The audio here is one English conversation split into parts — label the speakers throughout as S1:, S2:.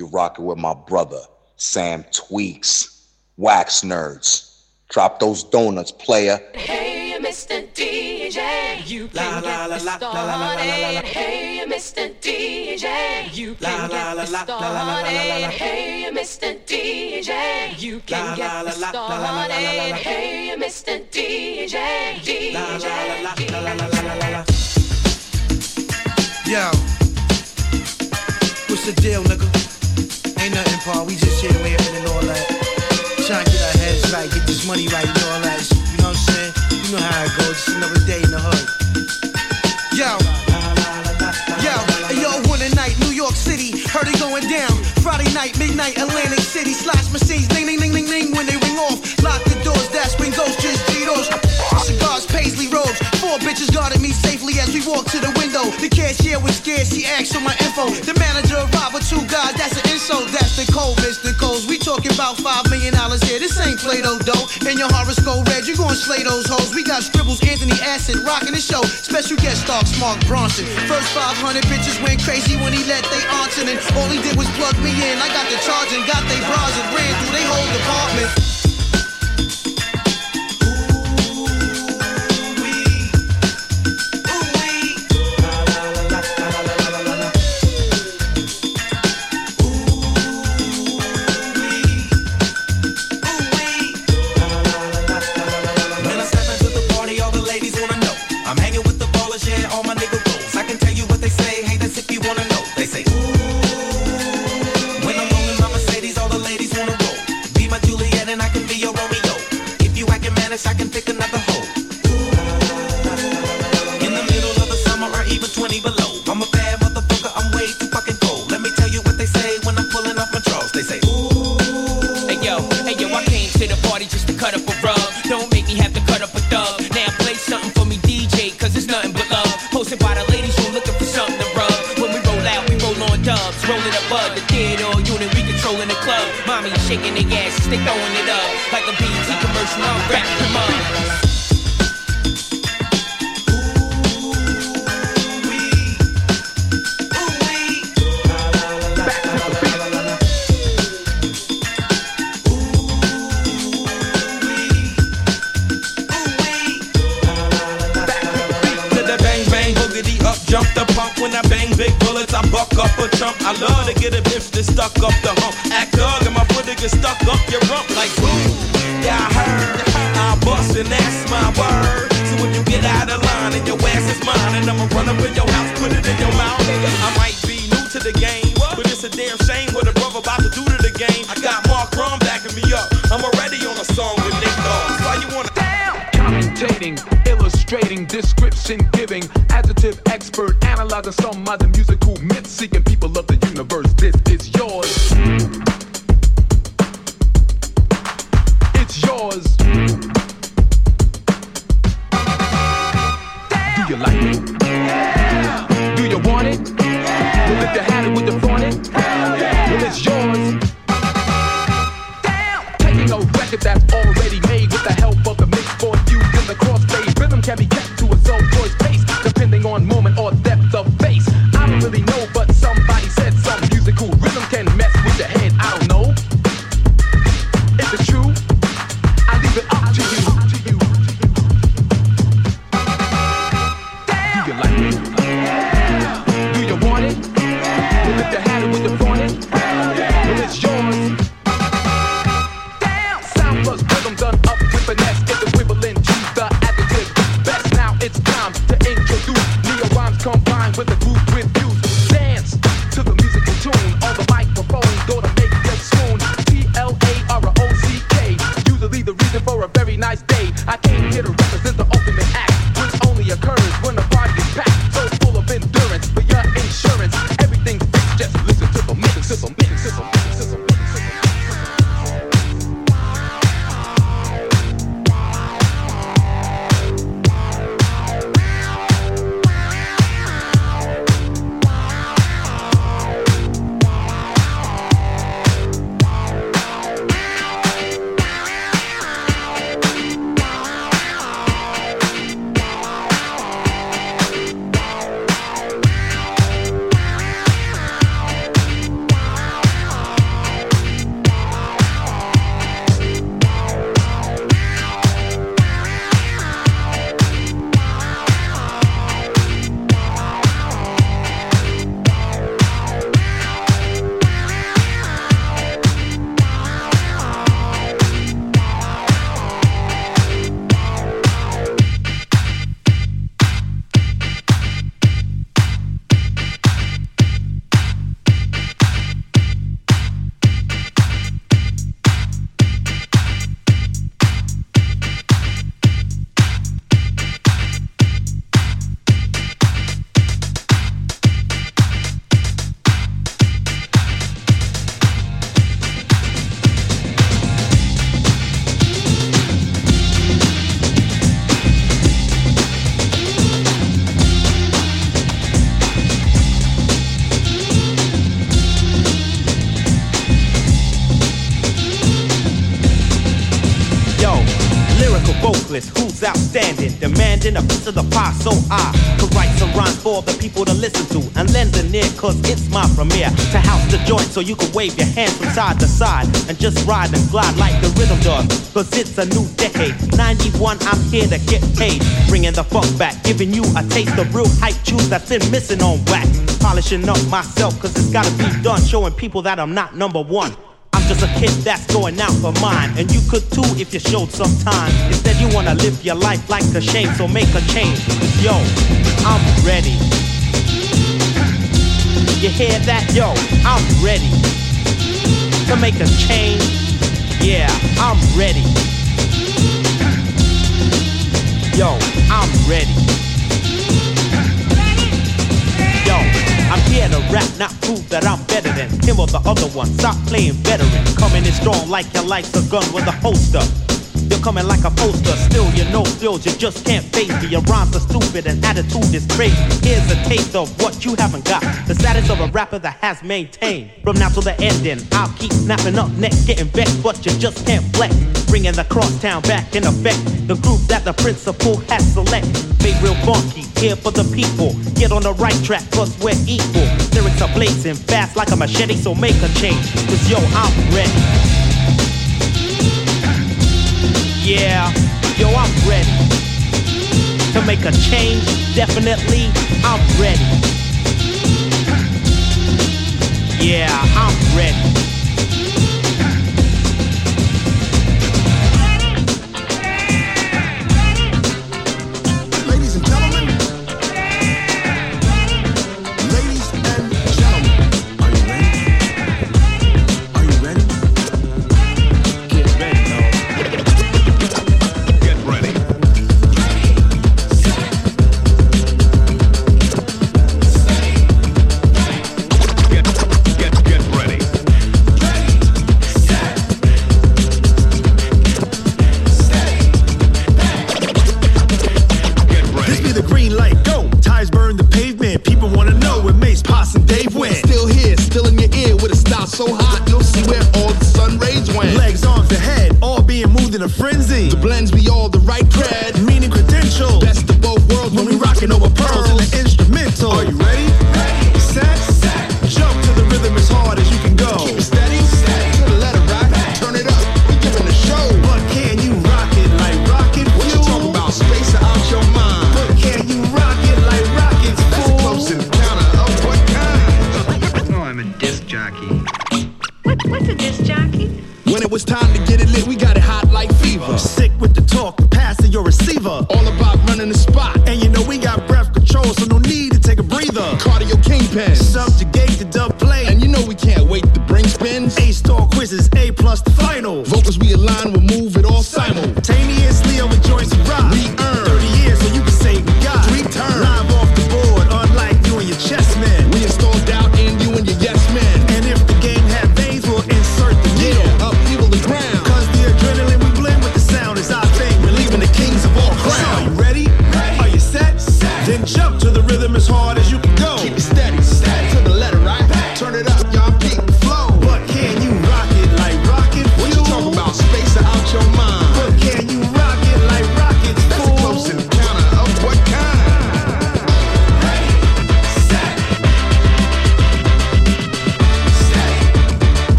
S1: You're rocking with my brother, Sam Tweaks, Wax Nerds. Drop those donuts, player.
S2: Hey, Mr. DJ, you can get me started. Hey, Mr. DJ, you can get me started. Hey, Mr. DJ, you can get me started. Hey, Mr. DJ, DJ.
S3: Yo, what's the deal, nigga? Ain't nothing, Paul. We just here laughing and all that. Trying to get our heads right, get this money right and all that. You know what I'm saying? You know how it goes. Just another day in the hood. Yo. Yo, yo, one a night, New York City, heard it going down. Friday night, midnight, Atlantic City, slash machines, ding, ding, ding, ding, ding, when they ring off. Lock the doors, that's when ghosts just Cheetos. Cigars, paisley robes, four bitches guarded me safely as we walked to the window. The cashier was scared, she asked for my info. The manager arrived with two guys, that's an insult, that's the code, Mr. Coles. We talking about five million dollars here, this ain't Play-Doh dough. And your horoscope red, you gonna slay those hoes. We got scribbles, Anthony Acid, rocking the show. Special guest star, Mark Bronson. First 500 bitches went crazy when he let they in, and all he did was plug me in. I got the charge and got they bras and ran through they whole department.
S4: Shaking their asses, they throwing it up. Like a BT commercial, I'm wrapping them up.
S5: jump the pump when I bang big bullets. I buck up. I love to get a bitch that stuck up the get stuck up your rump like boom. Yeah, I heard. I bust and that's my word. So if you get out of line and your ass is mine, and I'ma run up in your house, put it in your mouth. nigga. I might be new to the game,
S6: demanding a piece of the pie so I could write some rhymes for the people to listen to and lend an ear, cause it's my premiere to house the joint so you can wave your hands from side to side and just ride and glide like the rhythm does, cause it's a new decade. 91, I'm here to get paid, bringing the funk back, giving you a taste of real hype tunes that's been missing on wax. Polishing up myself, cause it's gotta be done, showing people that I'm not number one. Just a kid that's going out for mine. And you could too if you showed some time. Instead, you wanna live your life like a shame, so make a change. Yo, I'm ready. You hear that? Yo, I'm ready to make a change. Yeah, I'm ready. Yo, I'm ready. I'm here to rap, not prove that I'm better than him or the other one. Stop playing veteran. Coming in strong like your life's a gun with a holster. You're coming like a poster, still you know skills, you just can't face me. Your rhymes are stupid and attitude is crazy. Here's a taste of what you haven't got. The status of a rapper that has maintained. From now till the ending, I'll keep snapping up next, getting vexed, but you just can't flex. Bringing the crosstown back in effect. The group that the principal has select. Made real funky, here for the people. Get on the right track, cause we're equal. Lyrics are blazing fast like a machete, so make a change. Cause yo, I'm ready. Yeah, yo, I'm ready to make a change. Definitely, I'm ready. Yeah, I'm ready.
S7: It was time to get it lit, we got it hot like fever.
S8: Sick with the talk,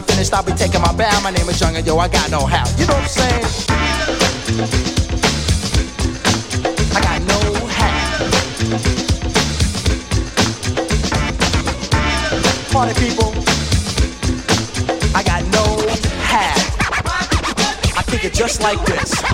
S9: finished, I'll be taking my bow. My name is Young, and yo, I got no how. You know what I'm saying? I got no hat. Party people, I got no hat. I kick it just like this.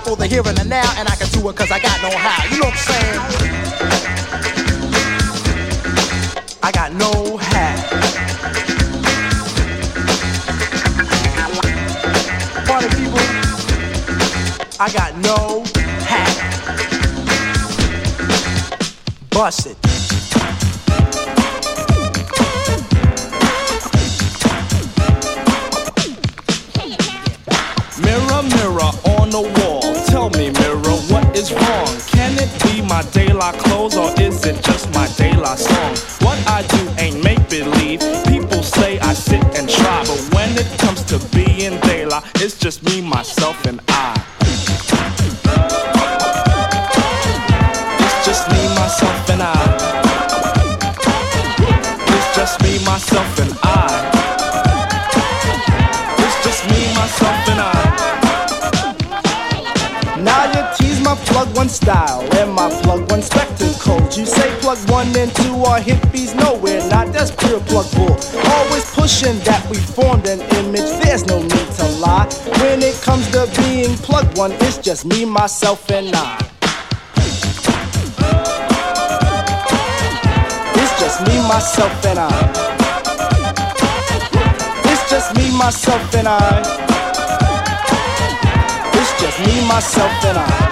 S9: for the here and the now, and I can do it cause I got no how. You know what I'm saying? I got no hat. Party people, I got no hat. Bust it.
S10: Mirror, mirror on the wall. Tell me, mirror, what is wrong? Can it be my daylight clothes or is it just my daylight song? What I do ain't make believe. People say I sit and try, but when it comes to being daylight, it's just me, myself, and I. two are hippies, nowhere not. That's pure plug bull. Always pushing that we formed an image. There's no need to lie. When it comes to being plug one, it's just me, myself, and I. It's just me, myself, and I. It's just me, myself, and I. It's just me, myself, and I.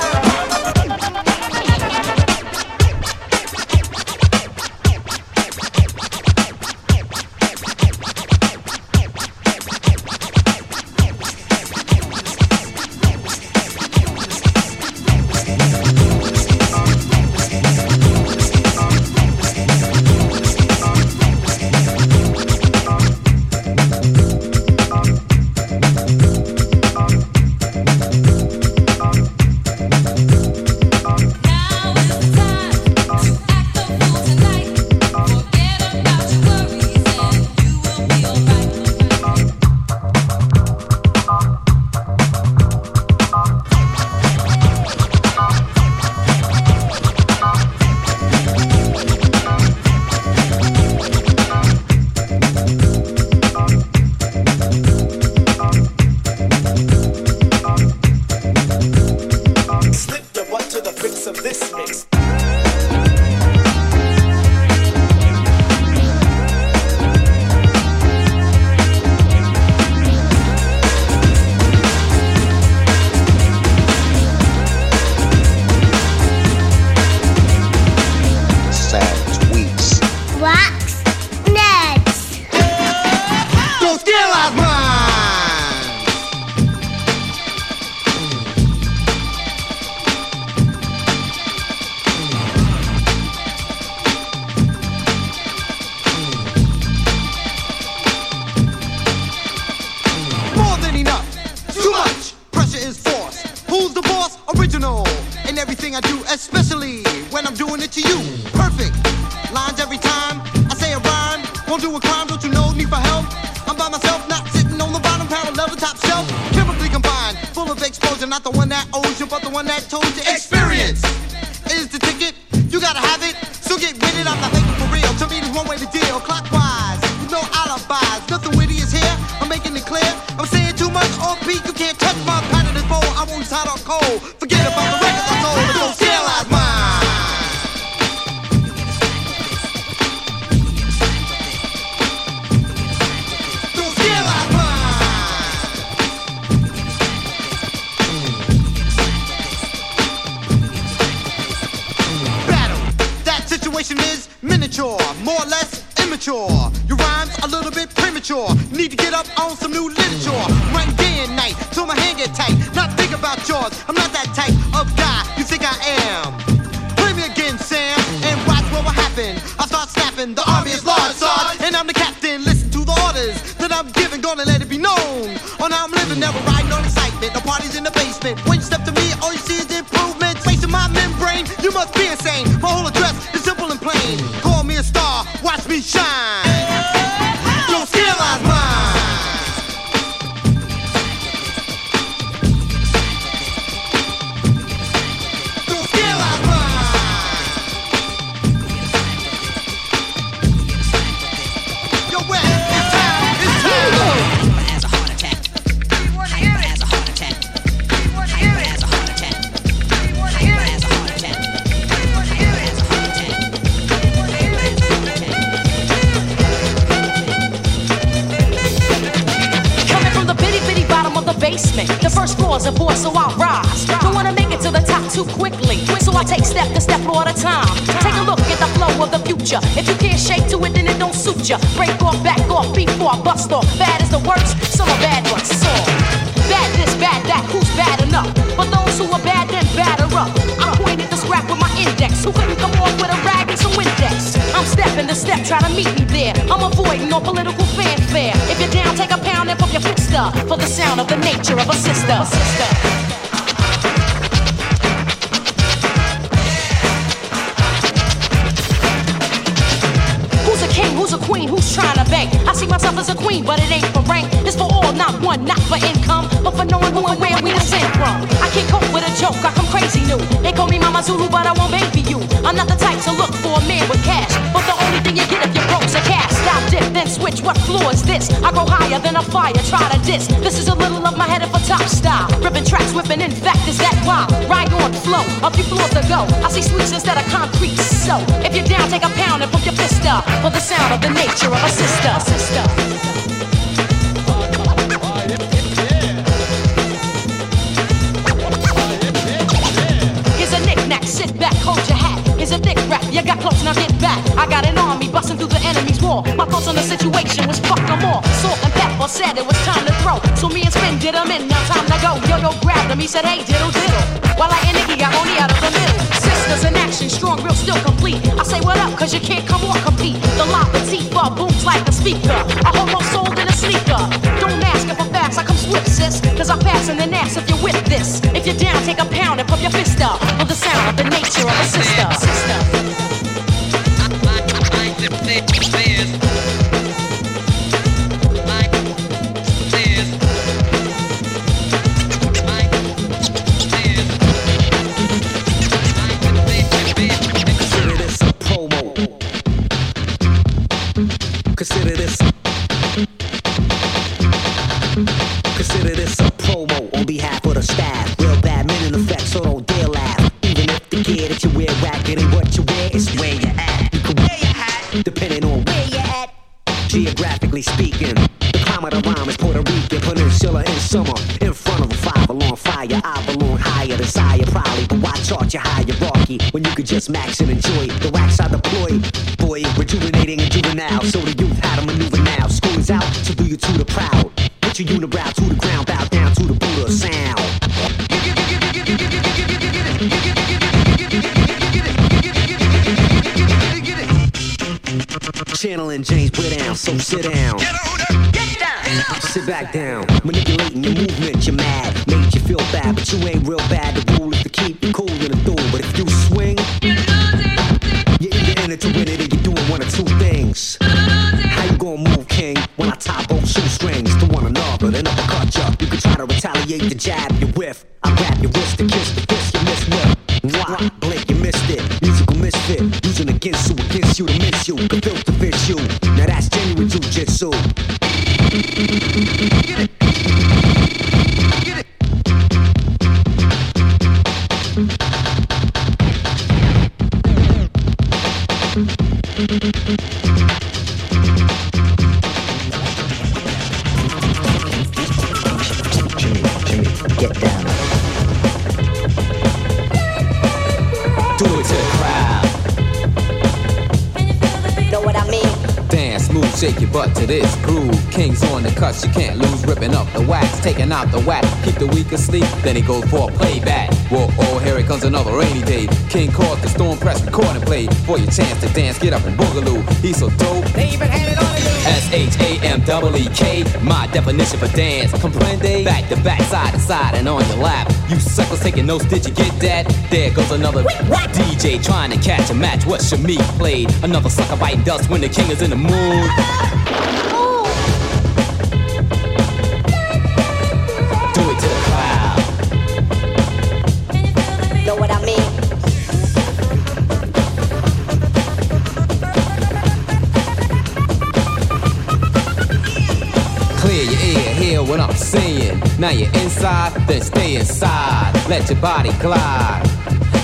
S10: Your
S11: rhymes a little bit premature. You need to get up on some new literature. Run day and night till my hand get tight. Not think about yours. I'm not that type of guy you think I am. Play me again, Sam, and watch what will happen. I start snapping. The army is large, Sarge, and I'm the captain. Listen to the orders that I'm giving. Gonna let it be known. On how I'm living, never riding on excitement. No parties in the basement. When you step to me, all you see is improvement. Facing my membrane, you must be insane. My whole address watch me shine.
S12: First a boy, so I rise. Don't wanna make it to the top too quickly. So I take step to step all the time. Take a look at the flow of the future. If you can't shake to it, then it don't suit ya. Break off, back off, before I bust off. Bad is the worst, some are bad ones. So bad this, bad that, who's bad enough? For those who are bad, then batter up. I pointed the scrap with my index. Who couldn't come off with a I'm stepping the step, try to meet me there. I'm avoiding all political fanfare. If you're down, take a pound and pump your up for the sound of the nature of a sister. A sister. Who's a king? Who's a queen? Who's trying to bang? I see myself as a queen, but it ain't for rank. It's for all, not one, not for income, but for knowing who and where we descend from. I can't cope with joke, I come crazy new. They call me Mama Zulu, but I won't baby you. I'm not the type to look for a man with cash, but the only thing you get if you're broke's a cash. Stop, dip, then switch. What floor is this? I go higher than a fire, try to diss. This is a little of my head for top style. Ripping tracks, whipping, in fact, is that wild. Ride on, flow, a few floors to go. I see sweets instead of concrete. So, if you're down, take a pound and pump your fist up for the sound of the nature of a sister. sister. Back, hold your hat. Here's a thick rap, you got close, now get back. I got an army busting through the enemy's wall. My thoughts on the situation was fuck them all. Salt and pepper said it was time to throw. So me and Spin did 'em in, now time to go. Yo-yo grabbed him, he said, hey, diddle diddle. While I and Nicky got only out of the middle. Sisters in action, strong, real, still complete. I say what up, cause you can't come or compete. The lava Tifa booms like a speaker. A homo sold in a sneaker. Don't I come swift, sis. Cause I'm passing the ass if you're with this. If you're down, take a pound and pump your fist up. For the sound of the nature of a sister. sister.
S13: Depending on where you at. Geographically speaking, the climate of rhyme is Puerto Rican, peninsula in summer. In front of a five along fire, I belong higher, desire probably, but why charge your hierarchy when you could just max and enjoy the wax I deploy? Boy, rejuvenating and juvenile, so the youth how to maneuver now. School is out, so do you to the proud. Put your unibrow to the ground, Down, manipulating your movement, you're mad. Made you feel bad, but you ain't real bad.
S14: Wax, taking out the wax. Keep the weak asleep, then he goes for a playback. Whoa, oh, here it comes another rainy day. King caught the storm press record and play. For your chance to dance, get up and boogaloo. He's so dope. They even had it on S H A M double K, my definition for dance. Comprende? Back to back, side to side, and on your lap. You suckers taking notes, did you get that? There goes another DJ trying to catch a match. What Shamik played? Another sucker biting dust when the king is in the mood. Now you're inside, then stay inside. Let your body glide.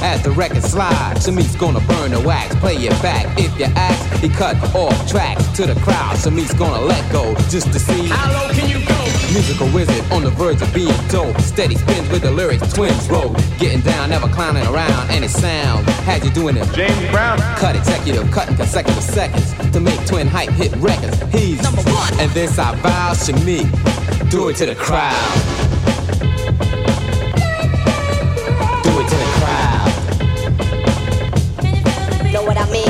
S14: As the record slides, Shameek's gonna burn the wax, play it back. If you ask, he cut off tracks to the crowd. Shameek's gonna let go just to see how low can you go. Musical wizard on the verge of being dope. Steady spins with the lyrics, twins roll. Getting down, never clowning around, and it sounds had you doing it. James Brown. Cut executive, cutting consecutive seconds to make twin hype hit records. He's number one, and this I vow Shameek. Do it to the crowd. Do it to the crowd.
S15: Know what I mean?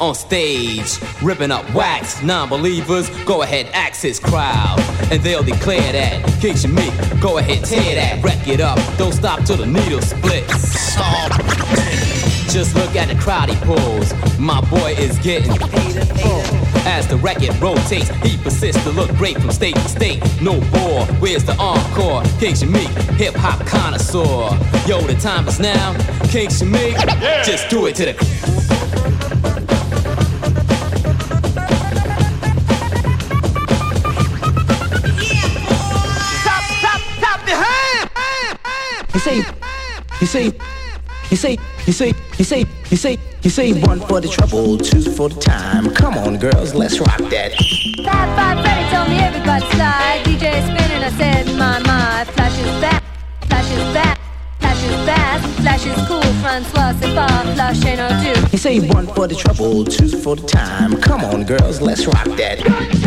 S14: on stage, ripping up wax. Non-believers, go ahead, his crowd, and they'll declare that King Shamik, go ahead, tear that, wreck it up. Don't stop till the needle splits. Just look at the crowd he pulls. My boy is getting paid. as the record rotates, he persists to look great from state to state. No bore, where's the encore? King Shamik, hip hop connoisseur. Yo, the time is now. King Shamik, just do it to the.
S16: Stop, stop, stop the!
S17: You say, you say, you say, you say, you say, you say, you say one for the trouble, two for the time. Come on, girls, let's rock that.
S18: Fab Five Freddy told me everybody slide. DJ spinning, I said, my, my. Flash is back, flash is back, flash is fast, flash is cool. Francois, c'est pas, flash ain't no do.
S17: You say one for the trouble, two for the time. Come on, girls, let's rock that.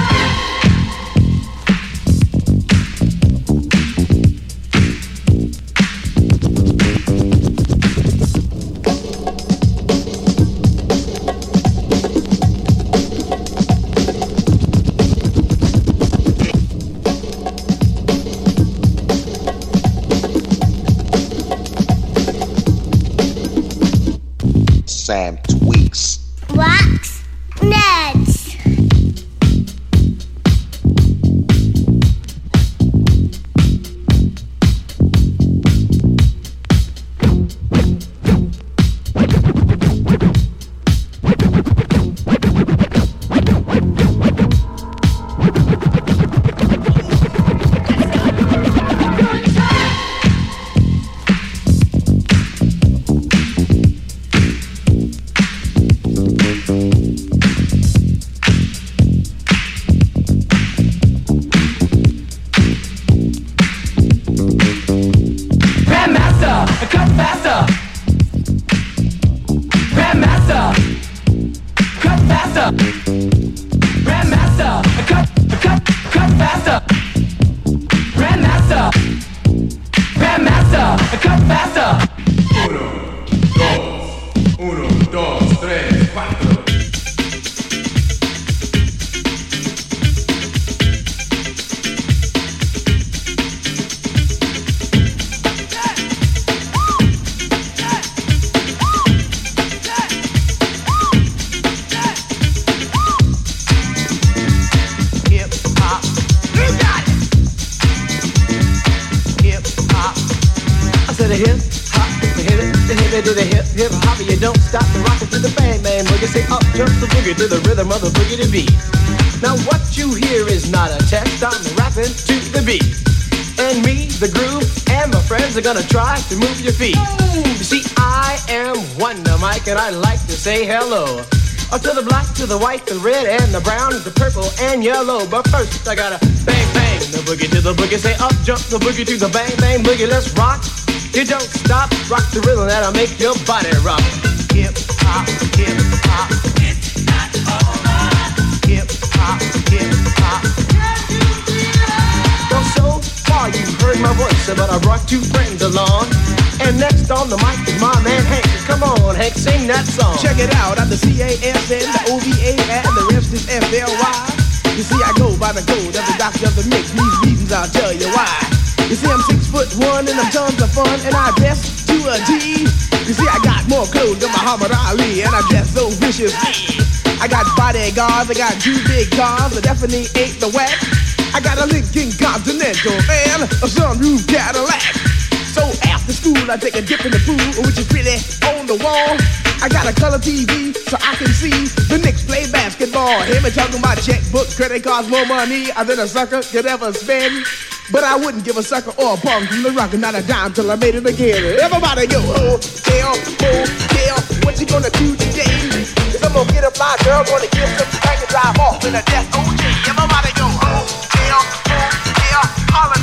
S19: Sam Tweaks.
S20: Wax
S21: cut
S16: say hello. Up to the black, to the white, the red, and the brown, the purple, and yellow. But first, I gotta bang bang the boogie to the boogie. Say up, jump the boogie to the bang bang boogie. Let's rock
S21: You don't stop, rock the rhythm that'll make your body rock. Hip hop, hip hop. It's not over. Hip hop, hip hop. So far you've heard my voice, but I brought two friends along. And next on the mic is my man Hank. Come on, Hank, sing that song.
S22: Check it out, I'm the C-A-S-N, the O-V-A, and the rest is F-L-Y. You see, I go by the code of the doctor of the mix. These reasons I'll tell you why. You see, I'm six foot one and I'm tons of fun and I dress to a G. You see, I got more clothes than Muhammad Ali and I dress so viciously. I got bodyguards, I got two big cars, I definitely ain't the whack. I got a Lincoln Continental and a sunroof Cadillac. So after school, I take a dip in the pool, which is really on the wall. I got a color TV so I can see the Knicks play basketball. Him and talking about checkbook, credit cards, more money than a sucker could ever spend. But I wouldn't give a sucker or a punk from the rock, not a dime till I made it again. Everybody go, oh, hotel, hotel, what you gonna do today? Cause I'm gonna get a fly girl, gonna give some spank and drive off in a death OJ. Everybody go, hotel, hotel, holiday in.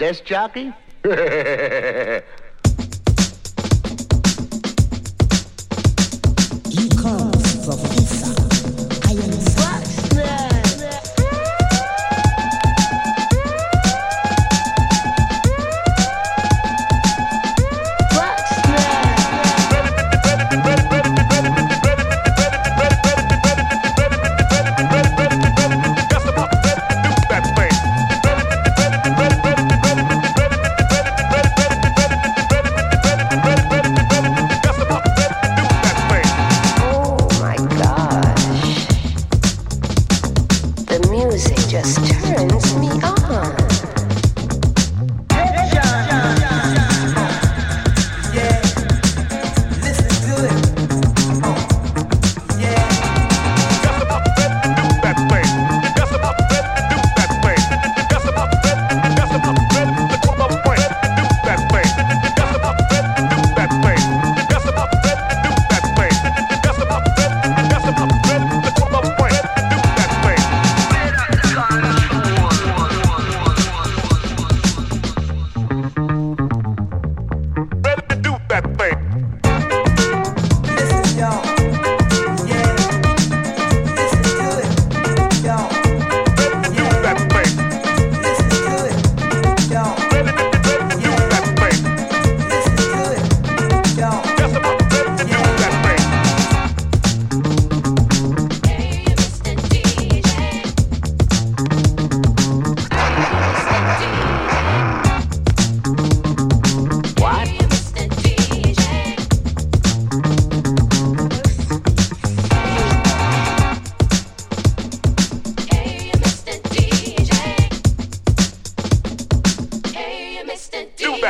S23: You're
S24: jockey?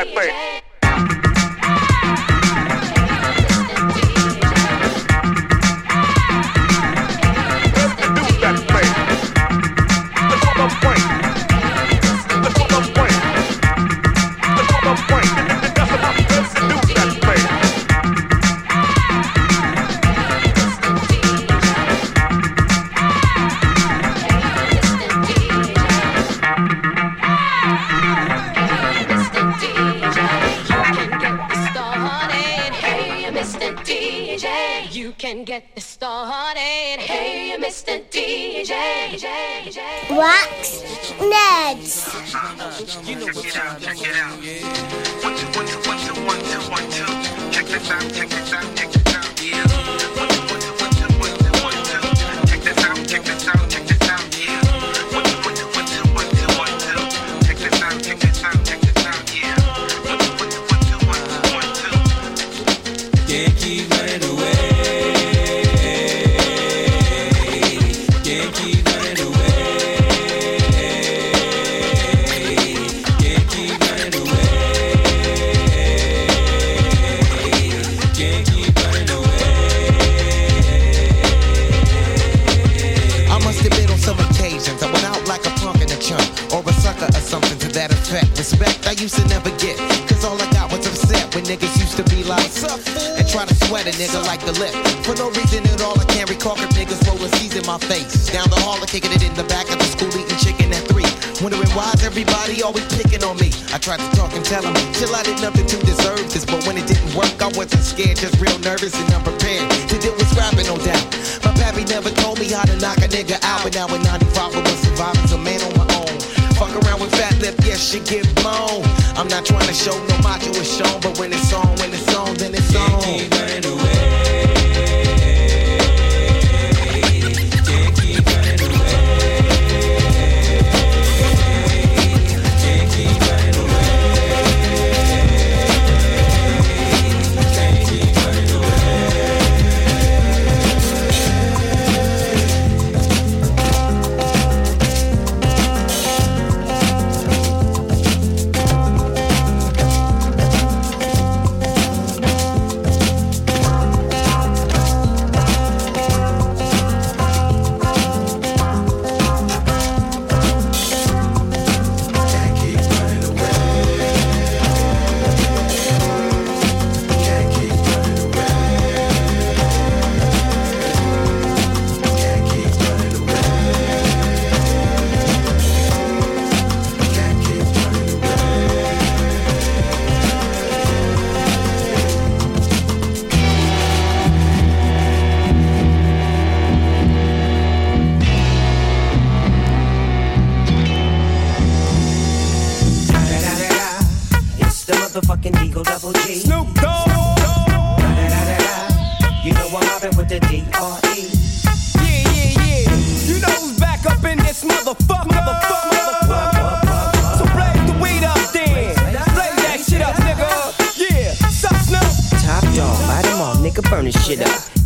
S25: that thing.
S26: You know what time it out.
S27: Why's everybody always picking on me. I tried to talk and tell them, chill, I did nothing to deserve this. But when it didn't work, I wasn't scared, just real nervous and unprepared. To deal with scrapping, no doubt. My pappy never told me how to knock a nigga out. But now in 95, I was surviving, so man on my own. Fuck around with fat lip, yes, she get blown. I'm not trying to show no macho is shown, but when it's on, when it's on, then it's on.
S28: Eagle Double G. Snoop Dogg. Da, da, da, da, You know I'm mobbing with the D.R.E.
S29: Yeah, yeah, yeah. You know who's back up in this motherfucker. So blaze the weed up then. Blaze that shit up, nigga. Yeah. Snoop?
S28: Top dog, light 'em all, nigga burn this shit up.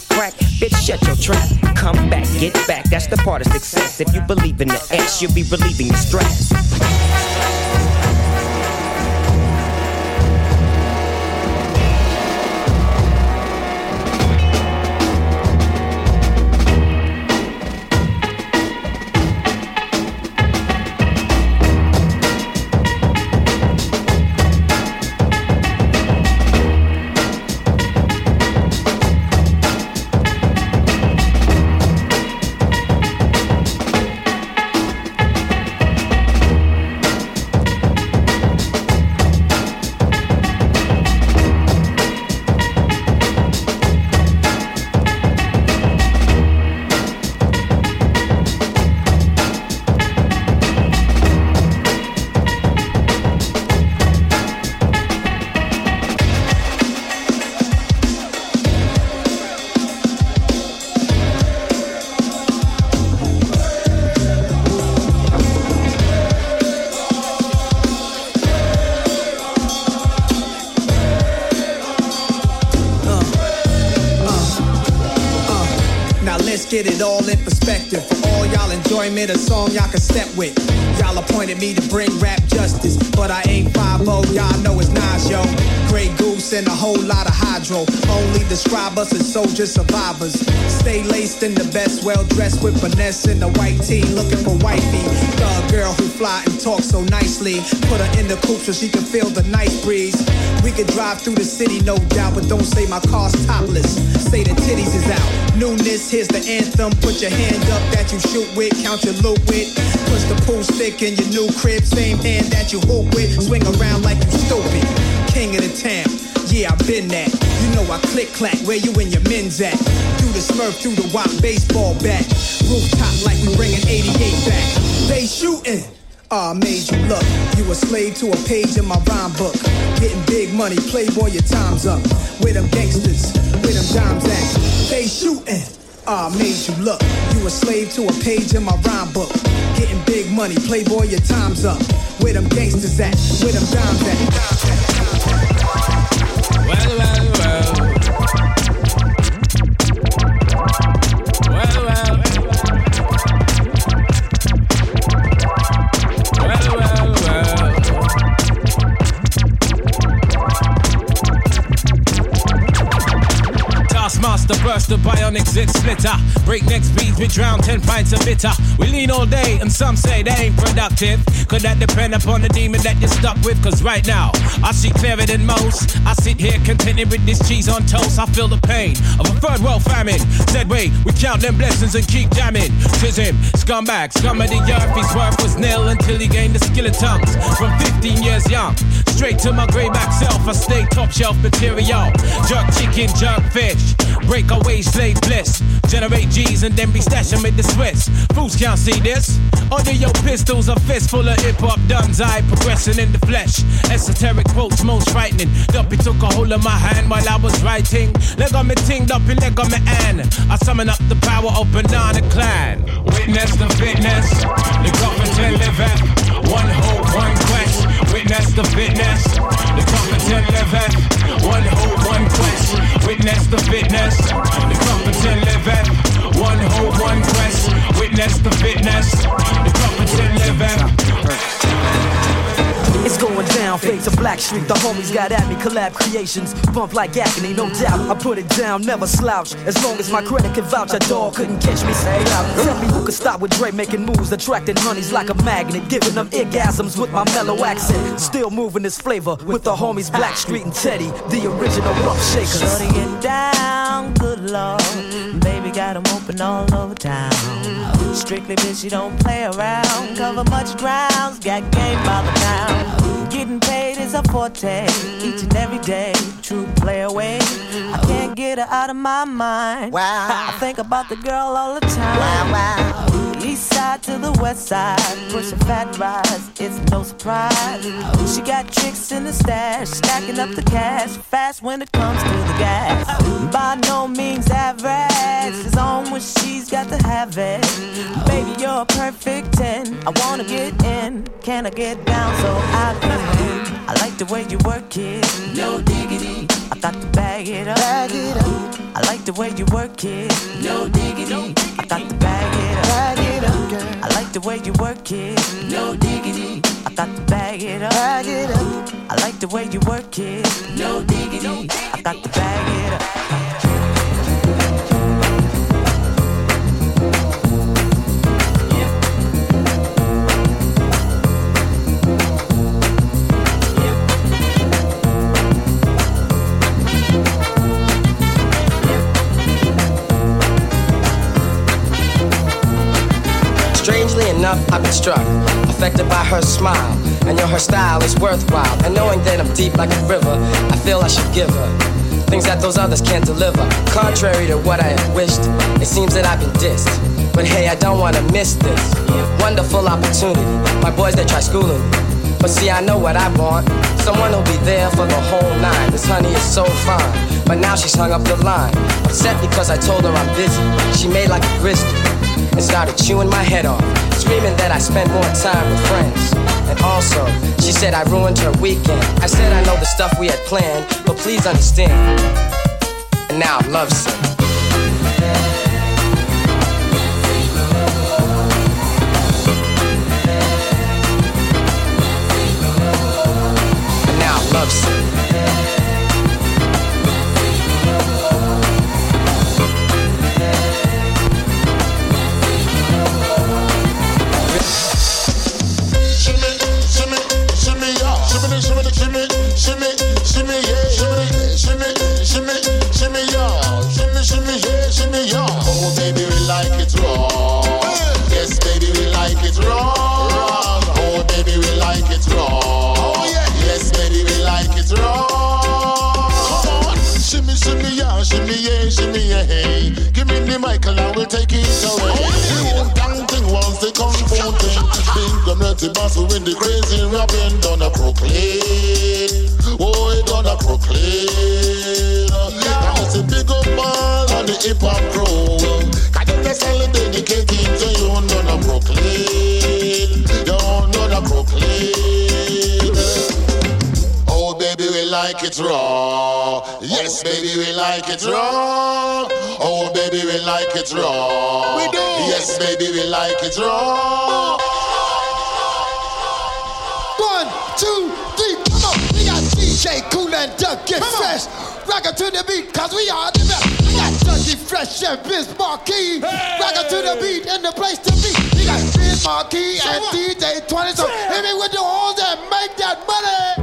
S28: cracked, bitch, shut your trap. Come back, get back, that's the part of success. If you believe in the X, you'll be relieving the stress.
S30: Get it all in perspective. For all y'all enjoyment, a song y'all can step with. Y'all appointed me to bring rap justice, but I ain't 5 y'all know it's Nas, yo. Grey Goose and a whole lot of hydro. Only describe us as soldier survivors. Stay laced in the best, well dressed with finesse in the white tee, looking for wifey. Thug girl who fly and talk so nicely. Put her in the coupe so she can feel the nice breeze. We could drive through the city, no doubt, but don't say my car's topless. Say the titties is out. Newness, here's the anthem. Put your hand up that you shoot with, count your loot with. Push the pool stick in your new crib, same hand that you hoop with. Swing around like you stupid. King of the town. Yeah, I've been that. You know I click clack where you and your men's at. Through the smurf, through the wop baseball bat. Rooftop like we bringing 88 back. They shooting. Ah, made you look. You a slave to a page in my rhyme book. Getting big money, playboy, your time's up. With them gangsters, with them dimes at. They shooting. Ah, made you look. You a slave to a page in my rhyme book. Getting big money, playboy, your time's up. Where them gangsters at? Where them dimes at?
S6: Well, well, well. The bionic zit splitter. Breakneck speeds, we drown 10 pints of bitter. We lean all day, and some say they ain't productive. Could that depend upon the demon that you're stuck with? Cause right now, I see clearer than most. I sit here contented with this cheese on toast. I feel the pain of a third world famine. Said, wait, we count them blessings and keep jamming. Tis him, scumbag, scum of the earth. His worth was nil until he gained the skill of tongues. From 15 years young, straight to my grey grayback self, I stay top shelf material. Jerk chicken, jerk fish. Break away slave bliss. Generate G's and then be stashing with the Swiss. Fools can't see this. Under your pistols, a fist full of hip hop duns. I progressing in the flesh. Esoteric quotes, most frightening. Duppy took a hold of my hand while I was writing. Leg on me ting, Duppy leg on me an. I summon up the power of Banana Klan. Witness the fitness. The competent live at. One hope, one quest. Witness the fitness. The competent live at. One hope, one quest. Witness the fitness. The competent live at. One hope, one quest. Witness the fitness. The competent live at.
S29: It's going down, fade to Blackstreet. The homies got at me, collab creations. Bump like agony, no doubt. I put it down, never slouch. As long as my credit can vouch, a dog couldn't catch me. Say out. Tell me who could stop with Dre making moves, attracting honeys like a magnet, giving them orgasms with my mellow accent. Still moving this flavor with the homies Blackstreet and Teddy, the original rough shakers.
S31: Shorty get down, good lord. Baby got 'em open all over town. Strictly bitch, you don't play around. Cover much grounds, got game by the pound. Is a forte, each and every day. True play away. I can't get her out of my mind. Wow. I think about the girl all the time. Wow, wow. East side to the west side, pushing fat rides, it's no surprise. She got tricks in the stash, stacking up the cash, fast when it comes to the gas. By no means average, it's on when got to have it. Baby, you're a perfect 10. I wanna get in, can I get down so I can win? I like the way you work it, no diggity. I got to bag it up. Bag it up. I like the way you work it, no diggity. I got to bag it up. Bag it up, girl. I like the way you work it, no diggity. I got to bag it up. Bag it up. I like the way you work it, no diggity. I got to bag it up.
S32: Enough, I've been struck, affected by her smile. And know her style is worthwhile. And knowing that I'm deep like a river, I feel I should give her things that those others can't deliver. Contrary to what I had wished, it seems that I've been dissed. But hey, I don't wanna miss this wonderful opportunity. My boys, they try schooling me. But see, I know what I want. Someone who'll be there for the whole nine. This honey is so fine. But now she's hung up the line. Upset because I told her I'm busy. She made like a grizzly and started chewing my head off, screaming that I spent more time with friends. And also, she said I ruined her weekend. I said I know the stuff we had planned, but please understand. And now I'm lovesick.
S33: Give me the mic and I will take it away. Whole damn thing was the kung fu thing. Big community boss who in the crazy rapping done a proclaim. Oh, he done a proclaim. I must say big up all on the hip hop crew. Can you just tell dedicated to you, none a proclaim. You none a proclaim. Oh, baby, we like it raw. Yes, baby, we like it raw. Oh, baby, we like it raw.
S11: We do.
S33: Yes, baby, we like it raw.
S11: One, two, three, come on. We got DJ Kool and Duck Get Fresh. Rock it to the beat, cause we are the best. We got Dougie Fresh and Biz Markie. Rock it to the beat and the place to be. We got Biz Markie and DJ 20. So hit me with the horns and make that money.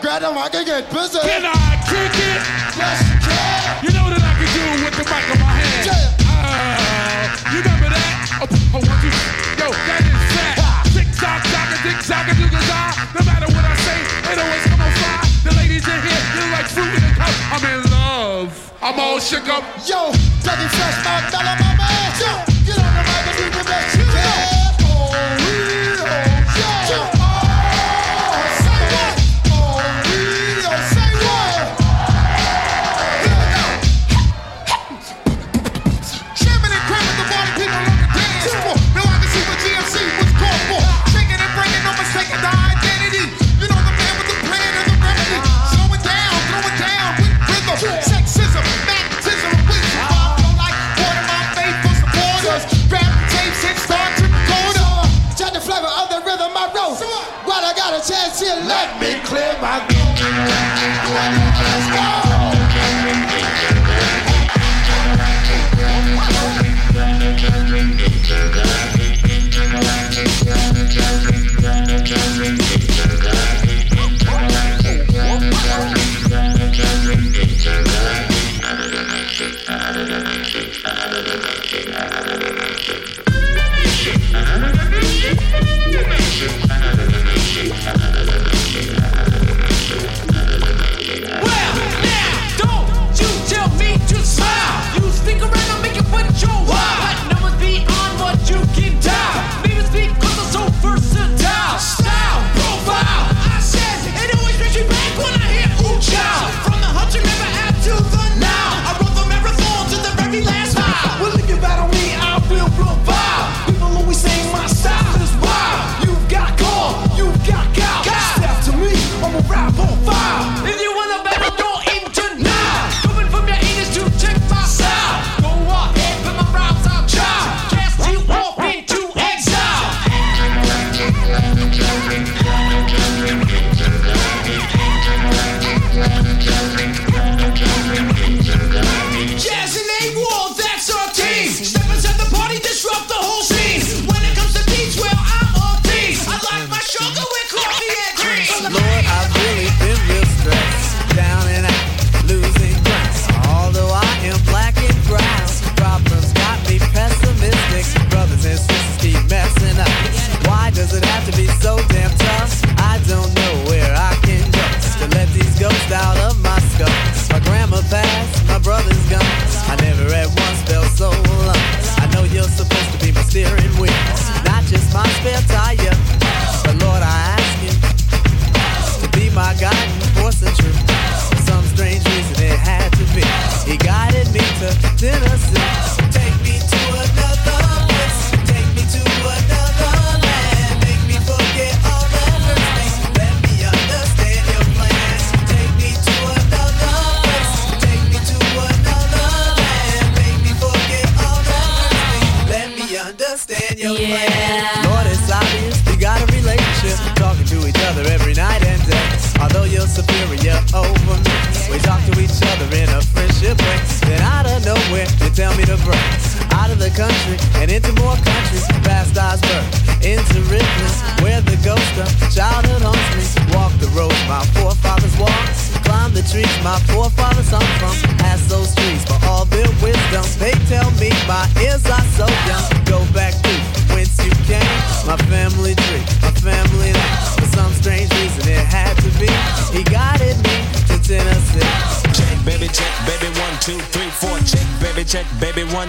S11: Grab them, I can get busy.
S34: Can I kick it?
S11: Yes, can.
S34: You know what I can do with the mic in my hand? Uh, you remember that? Oh, oh, one, two, yo, that is that. Tick tock, tock, tick tock, a tick tock. No matter what I say, it always come on fire. The ladies in here, you like fruit in a cup. I'm in love. I'm all shook up.
S11: Yo, Dougie Fresh, my fella, my man. Yo,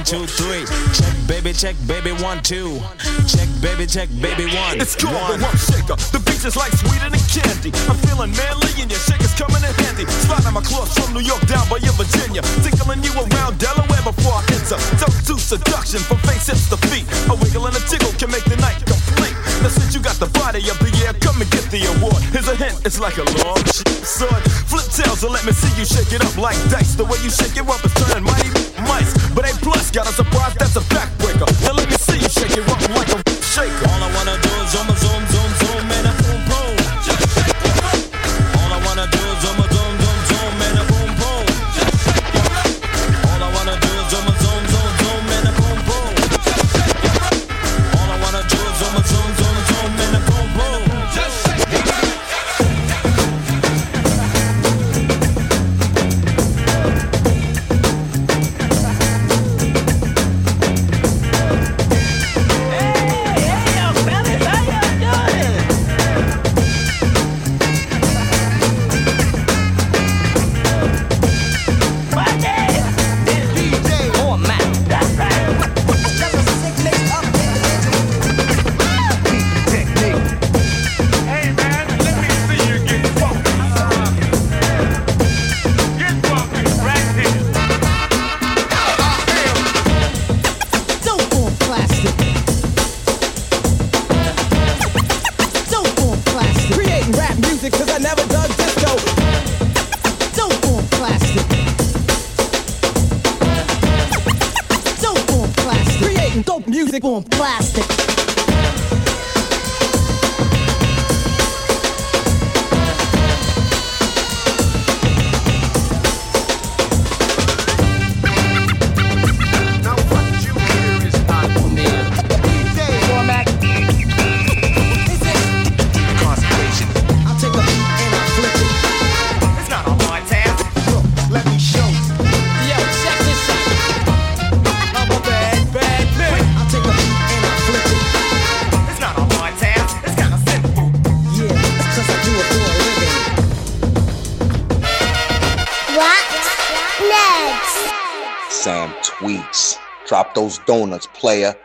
S35: two, three. Check, baby, check, baby, one, two. Check, baby, check, baby, one.
S36: It's called one. the Rump Shaker. The beat is like sweeter than candy. I'm feeling manly and your shaker's coming in handy. Sliding my claws from New York down by your Virginia. Tickling you around Delaware before I enter. Don't do seduction from face hips to feet. A wiggle and a tickle can make the night complete. Now since you got the body of the year, come and get the award. Here's a hint, it's like a law son. Flip tails and let me see you shake it up like dice. The way you shake it up is turning mighty mice. But A plus got a surprise that's a
S1: fact. donuts, player.